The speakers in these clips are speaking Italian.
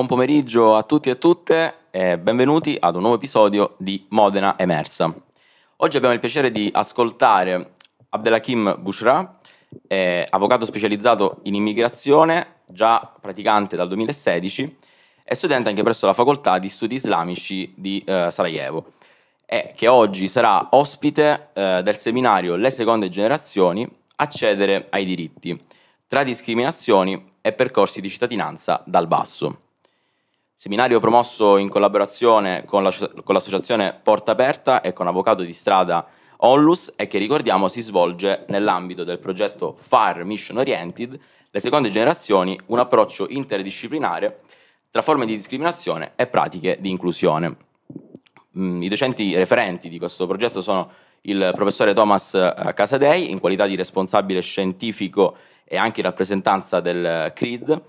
buon pomeriggio a tutti e tutte e benvenuti ad un nuovo episodio di Modena Emersa. Oggi abbiamo il piacere di ascoltare Abdelhakim Bushra, eh, avvocato specializzato in immigrazione, già praticante dal 2016 e studente anche presso la facoltà di studi islamici di eh, Sarajevo e che oggi sarà ospite eh, del seminario Le seconde generazioni accedere ai diritti tra discriminazioni e percorsi di cittadinanza dal basso. Seminario promosso in collaborazione con, la, con l'associazione Porta Aperta e con Avvocato di Strada Onlus e che ricordiamo si svolge nell'ambito del progetto FAR Mission Oriented, le seconde generazioni, un approccio interdisciplinare tra forme di discriminazione e pratiche di inclusione. Mm, I docenti referenti di questo progetto sono il professore Thomas eh, Casadei, in qualità di responsabile scientifico e anche in rappresentanza del CRID,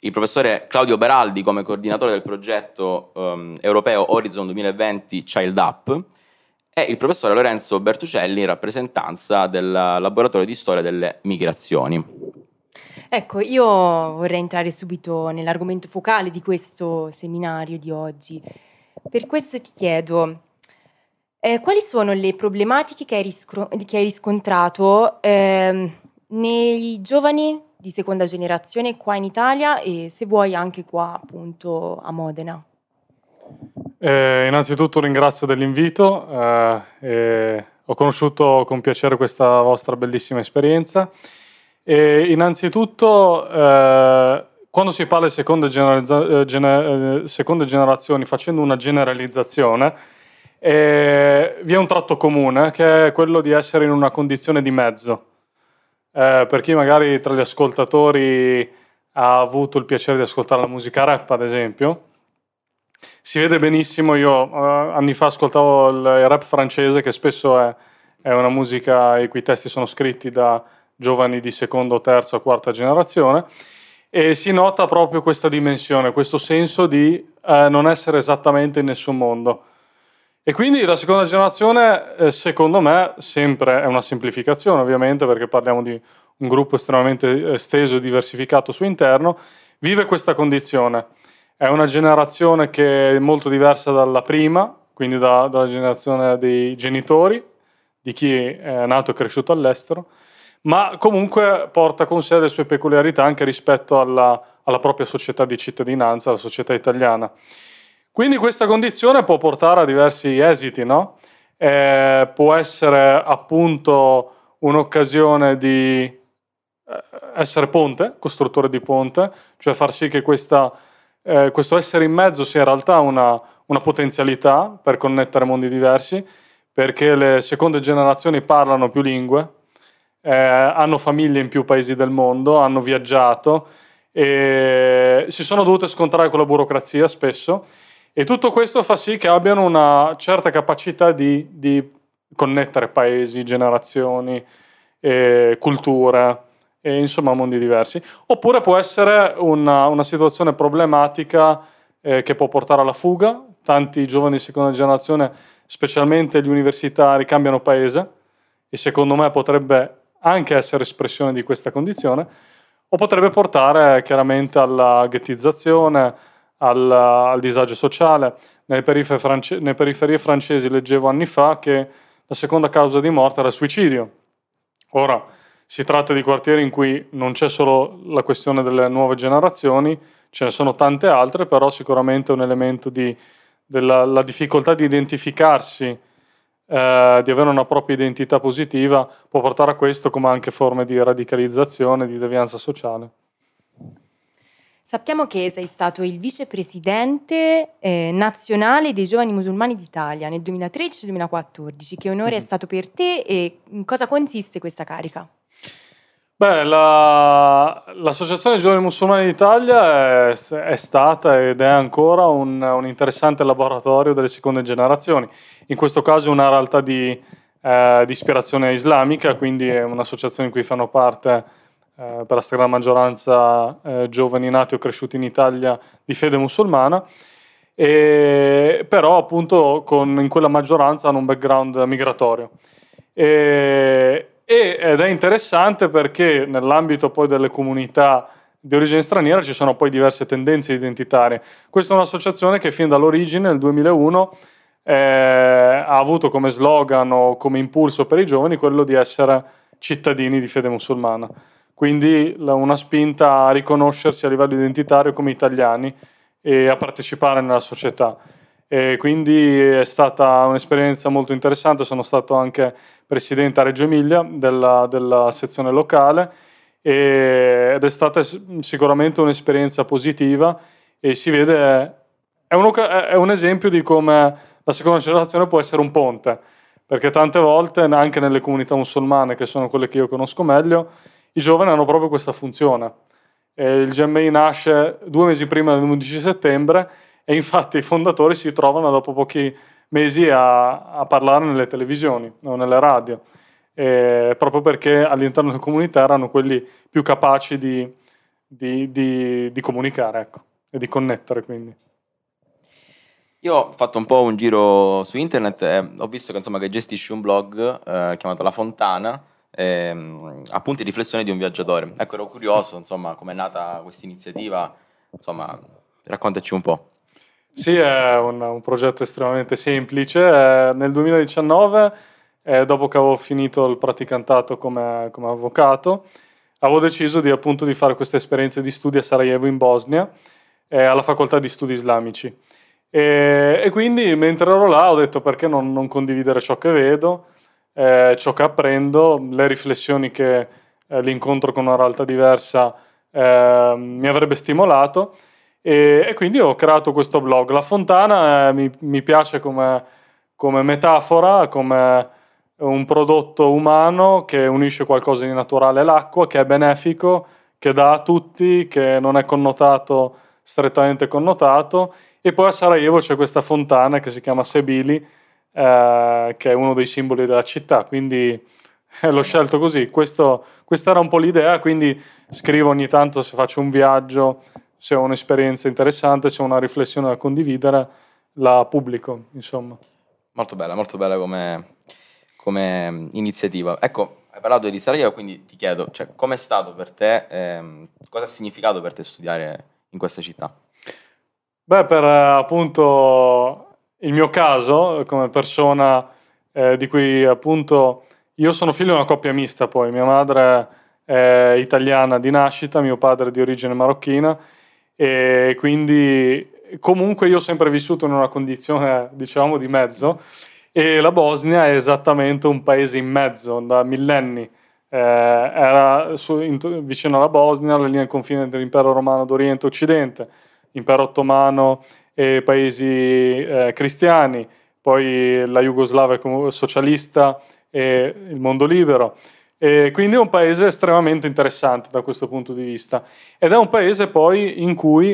il professore Claudio Beraldi come coordinatore del progetto um, europeo Horizon 2020 Child Up e il professore Lorenzo Bertucelli in rappresentanza del laboratorio di storia delle migrazioni. Ecco, io vorrei entrare subito nell'argomento focale di questo seminario di oggi. Per questo ti chiedo, eh, quali sono le problematiche che hai, riscro- che hai riscontrato eh, nei giovani di seconda generazione qua in Italia e se vuoi anche qua appunto a Modena? Eh, innanzitutto ringrazio dell'invito, eh, ho conosciuto con piacere questa vostra bellissima esperienza. E innanzitutto, eh, quando si parla di seconde, generalizza- gener- eh, seconde generazioni, facendo una generalizzazione, eh, vi è un tratto comune che è quello di essere in una condizione di mezzo. Eh, per chi magari tra gli ascoltatori ha avuto il piacere di ascoltare la musica rap, ad esempio, si vede benissimo. Io uh, anni fa ascoltavo il rap francese, che spesso è, è, una musica i cui testi sono scritti da giovani di seconda, terza o quarta generazione, e si nota proprio questa dimensione, questo senso di uh, non essere esattamente in nessun mondo. E quindi la seconda generazione, eh, secondo me, sempre è una semplificazione, ovviamente, perché parliamo di un gruppo estremamente esteso e diversificato su interno, vive questa condizione. È una generazione che è molto diversa dalla prima, quindi da, dalla generazione dei genitori, di chi è nato e cresciuto all'estero, ma comunque porta con sé le sue peculiarità anche rispetto alla, alla propria società di cittadinanza, alla società italiana. Quindi questa condizione può portare a diversi esiti, no? Eh, può essere appunto un'occasione di eh, essere ponte, costruttore di ponte, cioè far sì che questa, eh, questo essere in mezzo sia in realtà una, una potenzialità per connettere mondi diversi, perché le seconde generazioni parlano più lingue, eh, hanno famiglie in più paesi del mondo, hanno viaggiato e si sono dovute scontrare con la burocrazia spesso e tutto questo fa sì che abbiano una certa capacità di, di connettere paesi, generazioni, eh, culture, e, insomma mondi diversi. Oppure può essere una, una situazione problematica eh, che può portare alla fuga. Tanti giovani di seconda generazione, specialmente gli universitari, cambiano paese e secondo me potrebbe anche essere espressione di questa condizione, o potrebbe portare chiaramente alla ghettizzazione, al, al disagio sociale. Nelle periferie, france- nelle periferie francesi leggevo anni fa che la seconda causa di morte era il suicidio. Ora, si tratta di quartieri in cui non c'è solo la questione delle nuove generazioni, ce ne sono tante altre, però sicuramente un elemento di, della difficoltà di identificarsi, eh, di avere una propria identità positiva, può portare a questo come anche forme di radicalizzazione, di devianza sociale. Sappiamo che sei stato il vicepresidente eh, nazionale dei giovani musulmani d'Italia nel 2013-2014. Che onore mm-hmm. è stato per te e in cosa consiste questa carica? Beh, la, l'Associazione dei Giovani Musulmani d'Italia è, è stata ed è ancora un, un, interessante laboratorio delle seconde generazioni. In questo caso una realtà di, eh, di ispirazione islamica, quindi è un'associazione in cui fanno parte eh, per la stragrande maggioranza eh, giovani nati o cresciuti in Italia di fede musulmana, e, però appunto con, in quella maggioranza hanno un background migratorio. E, ed è interessante perché nell'ambito poi delle comunità di origine straniera ci sono poi diverse tendenze identitarie. Questa è un'associazione che fin dall'origine, nel 2001, eh, ha avuto come slogan o come impulso per i giovani quello di essere cittadini di fede musulmana. Quindi una spinta a riconoscersi a livello identitario come italiani e a partecipare nella società. E quindi è stata un'esperienza molto interessante, sono stato anche presidente a Reggio Emilia della, della sezione locale ed è stata sicuramente un'esperienza positiva e si vede, è un, è un esempio di come la seconda generazione può essere un ponte, perché tante volte anche nelle comunità musulmane, che sono quelle che io conosco meglio, i giovani hanno proprio questa funzione. E il GMI nasce due mesi prima dell'11 settembre e infatti i fondatori si trovano dopo pochi mesi a, a parlare nelle televisioni o nelle radio eh, proprio perché all'interno della comunità erano quelli più capaci di, di, di, di comunicare ecco, e di connettere. Quindi. Io ho fatto un po' un giro su internet e ho visto che, insomma, che gestisci un blog eh, chiamato La Fontana, eh, appunti riflessioni di un viaggiatore. Ecco, ero curioso, insomma, come è nata questa iniziativa, insomma, raccontaci un po'. Sì, è un, un progetto estremamente semplice. Eh, nel 2019 eh, dopo che avevo finito il praticantato come, come, avvocato, avevo deciso di, appunto, di fare questa esperienza di studio a Sarajevo in Bosnia, eh, alla facoltà di studi islamici. E, e, quindi mentre ero là ho detto perché non, non condividere ciò che vedo, eh, ciò che apprendo, le riflessioni che eh, l'incontro con una realtà diversa eh, mi avrebbe stimolato. E, e, quindi ho creato questo blog. La fontana eh, mi, mi, piace come, come metafora, come un prodotto umano che unisce qualcosa di naturale all'acqua, che è benefico, che dà a tutti, che non è connotato strettamente connotato. E poi a Sarajevo c'è questa fontana che si chiama Sebili, eh, che è uno dei simboli della città. Quindi eh, l'ho scelto così. Questo, questa era un po' l'idea, quindi scrivo ogni tanto se faccio un viaggio, se ho un'esperienza interessante, se ho una riflessione da condividere, la pubblico, insomma. Molto bella, molto bella come, come iniziativa. Ecco, hai parlato di Sarajevo, quindi ti chiedo, cioè, com'è stato per te, ehm, cosa ha significato per te studiare in questa città? Beh, per appunto il mio caso, come persona eh, di cui appunto io sono figlio di una coppia mista poi, mia madre è italiana di nascita, mio padre è di origine marocchina e quindi comunque io ho sempre vissuto in una condizione diciamo di mezzo e la Bosnia è esattamente un paese in mezzo da millenni. Eh, era su, in, vicino alla Bosnia, la linea confine dell'impero romano d'Oriente-Occidente, impero ottomano e paesi eh, cristiani, poi la Jugoslavia socialista e il mondo libero. E quindi è un paese estremamente interessante da questo punto di vista. Ed è un paese poi in cui,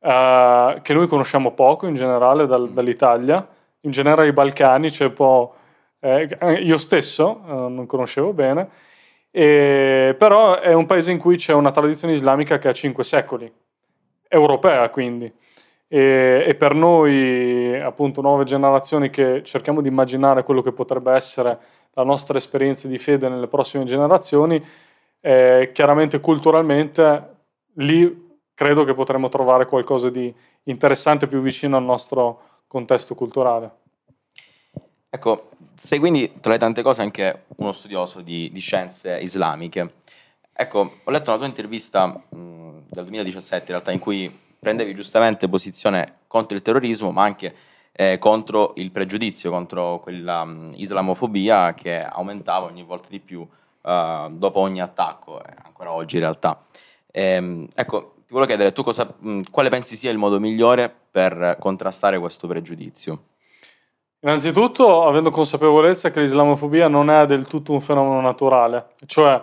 eh, che noi conosciamo poco in generale dal, dall'Italia, in generale i Balcani, c'è un po'... Eh, io stesso eh, non conoscevo bene, e, però è un paese in cui c'è una tradizione islamica che ha cinque secoli, europea quindi. E, e, per noi, appunto, nuove generazioni che cerchiamo di immaginare quello che potrebbe essere la nostra esperienza di fede nelle prossime generazioni, eh, chiaramente culturalmente lì credo che potremo trovare qualcosa di interessante più vicino al nostro contesto culturale. Ecco, sei quindi tra le tante cose anche uno studioso di, di scienze islamiche. Ecco, ho letto una tua intervista mh, del 2017 in realtà in cui prendevi giustamente posizione contro il terrorismo ma anche eh, contro il pregiudizio, contro quella mh, islamofobia che aumentava ogni volta di più uh, dopo ogni attacco, eh, ancora oggi in realtà. Ehm, ecco, ti volevo chiedere, tu cosa, mh, quale pensi sia il modo migliore per contrastare questo pregiudizio? Innanzitutto, avendo consapevolezza che l'islamofobia non è del tutto un fenomeno naturale, cioè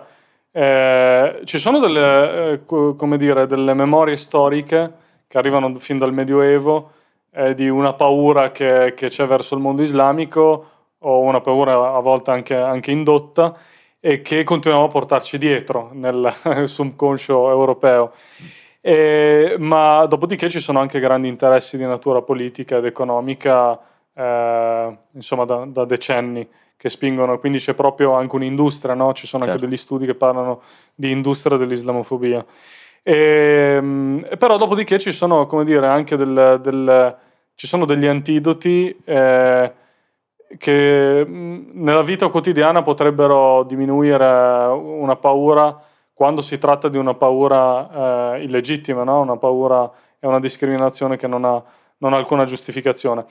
eh, ci sono delle, eh, dire, delle memorie storiche che arrivano fin dal Medioevo eh, di una paura che, che, c'è verso il mondo islamico o una paura a volte anche, anche indotta e che continuiamo a portarci dietro nel subconscio europeo. E, ma dopodiché ci sono anche grandi interessi di natura politica ed economica, eh, insomma, da, da, decenni che spingono, quindi c'è proprio anche un'industria, no? ci sono certo. anche degli studi che parlano di industria dell'islamofobia. E, mm, però dopodiché ci sono, come dire, anche del, del, ci sono degli antidoti eh, che nella vita quotidiana potrebbero diminuire una paura quando si tratta di una paura eh, illegittima, no? una paura e una discriminazione che non ha, non ha alcuna giustificazione.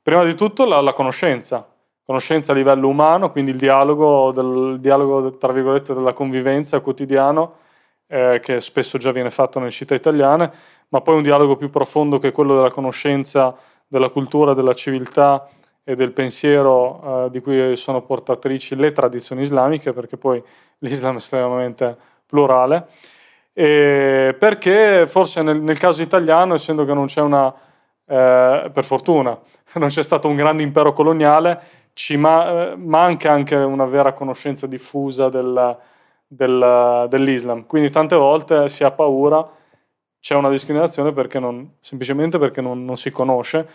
Prima di tutto la, la, conoscenza, conoscenza a livello umano, quindi il dialogo, del, il dialogo tra virgolette, della convivenza quotidiano, eh, che spesso già viene fatto nelle città italiane, ma poi un dialogo più profondo che quello della conoscenza della cultura, della civiltà e del pensiero eh, di cui sono portatrici le tradizioni islamiche, perché poi l'Islam è estremamente plurale, e perché forse nel, nel, caso italiano, essendo che non c'è una, eh, per fortuna, non c'è stato un grande impero coloniale, ci ma- eh, manca anche una vera conoscenza diffusa del, del, dell'Islam. Quindi tante volte si ha paura, c'è una discriminazione perché non, semplicemente perché non, non si conosce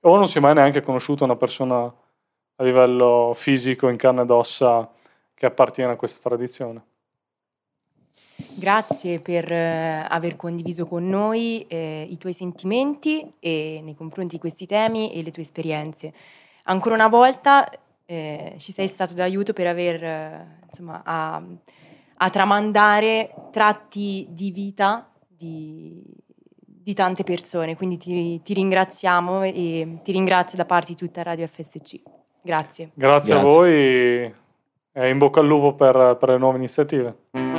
o non si è mai neanche conosciuta una persona a livello fisico, in carne ed ossa, che appartiene a questa tradizione. Grazie per eh, aver condiviso con noi eh, i tuoi sentimenti e, nei confronti di questi temi e le tue esperienze. Ancora una volta eh, ci sei stato d'aiuto per aver, eh, insomma, a, a, tramandare tratti di vita di, di tante persone, quindi ti, ti, ringraziamo e ti ringrazio da parte di tutta Radio FSC. Grazie. Grazie, Grazie. a voi e in bocca al lupo per, per le nuove iniziative.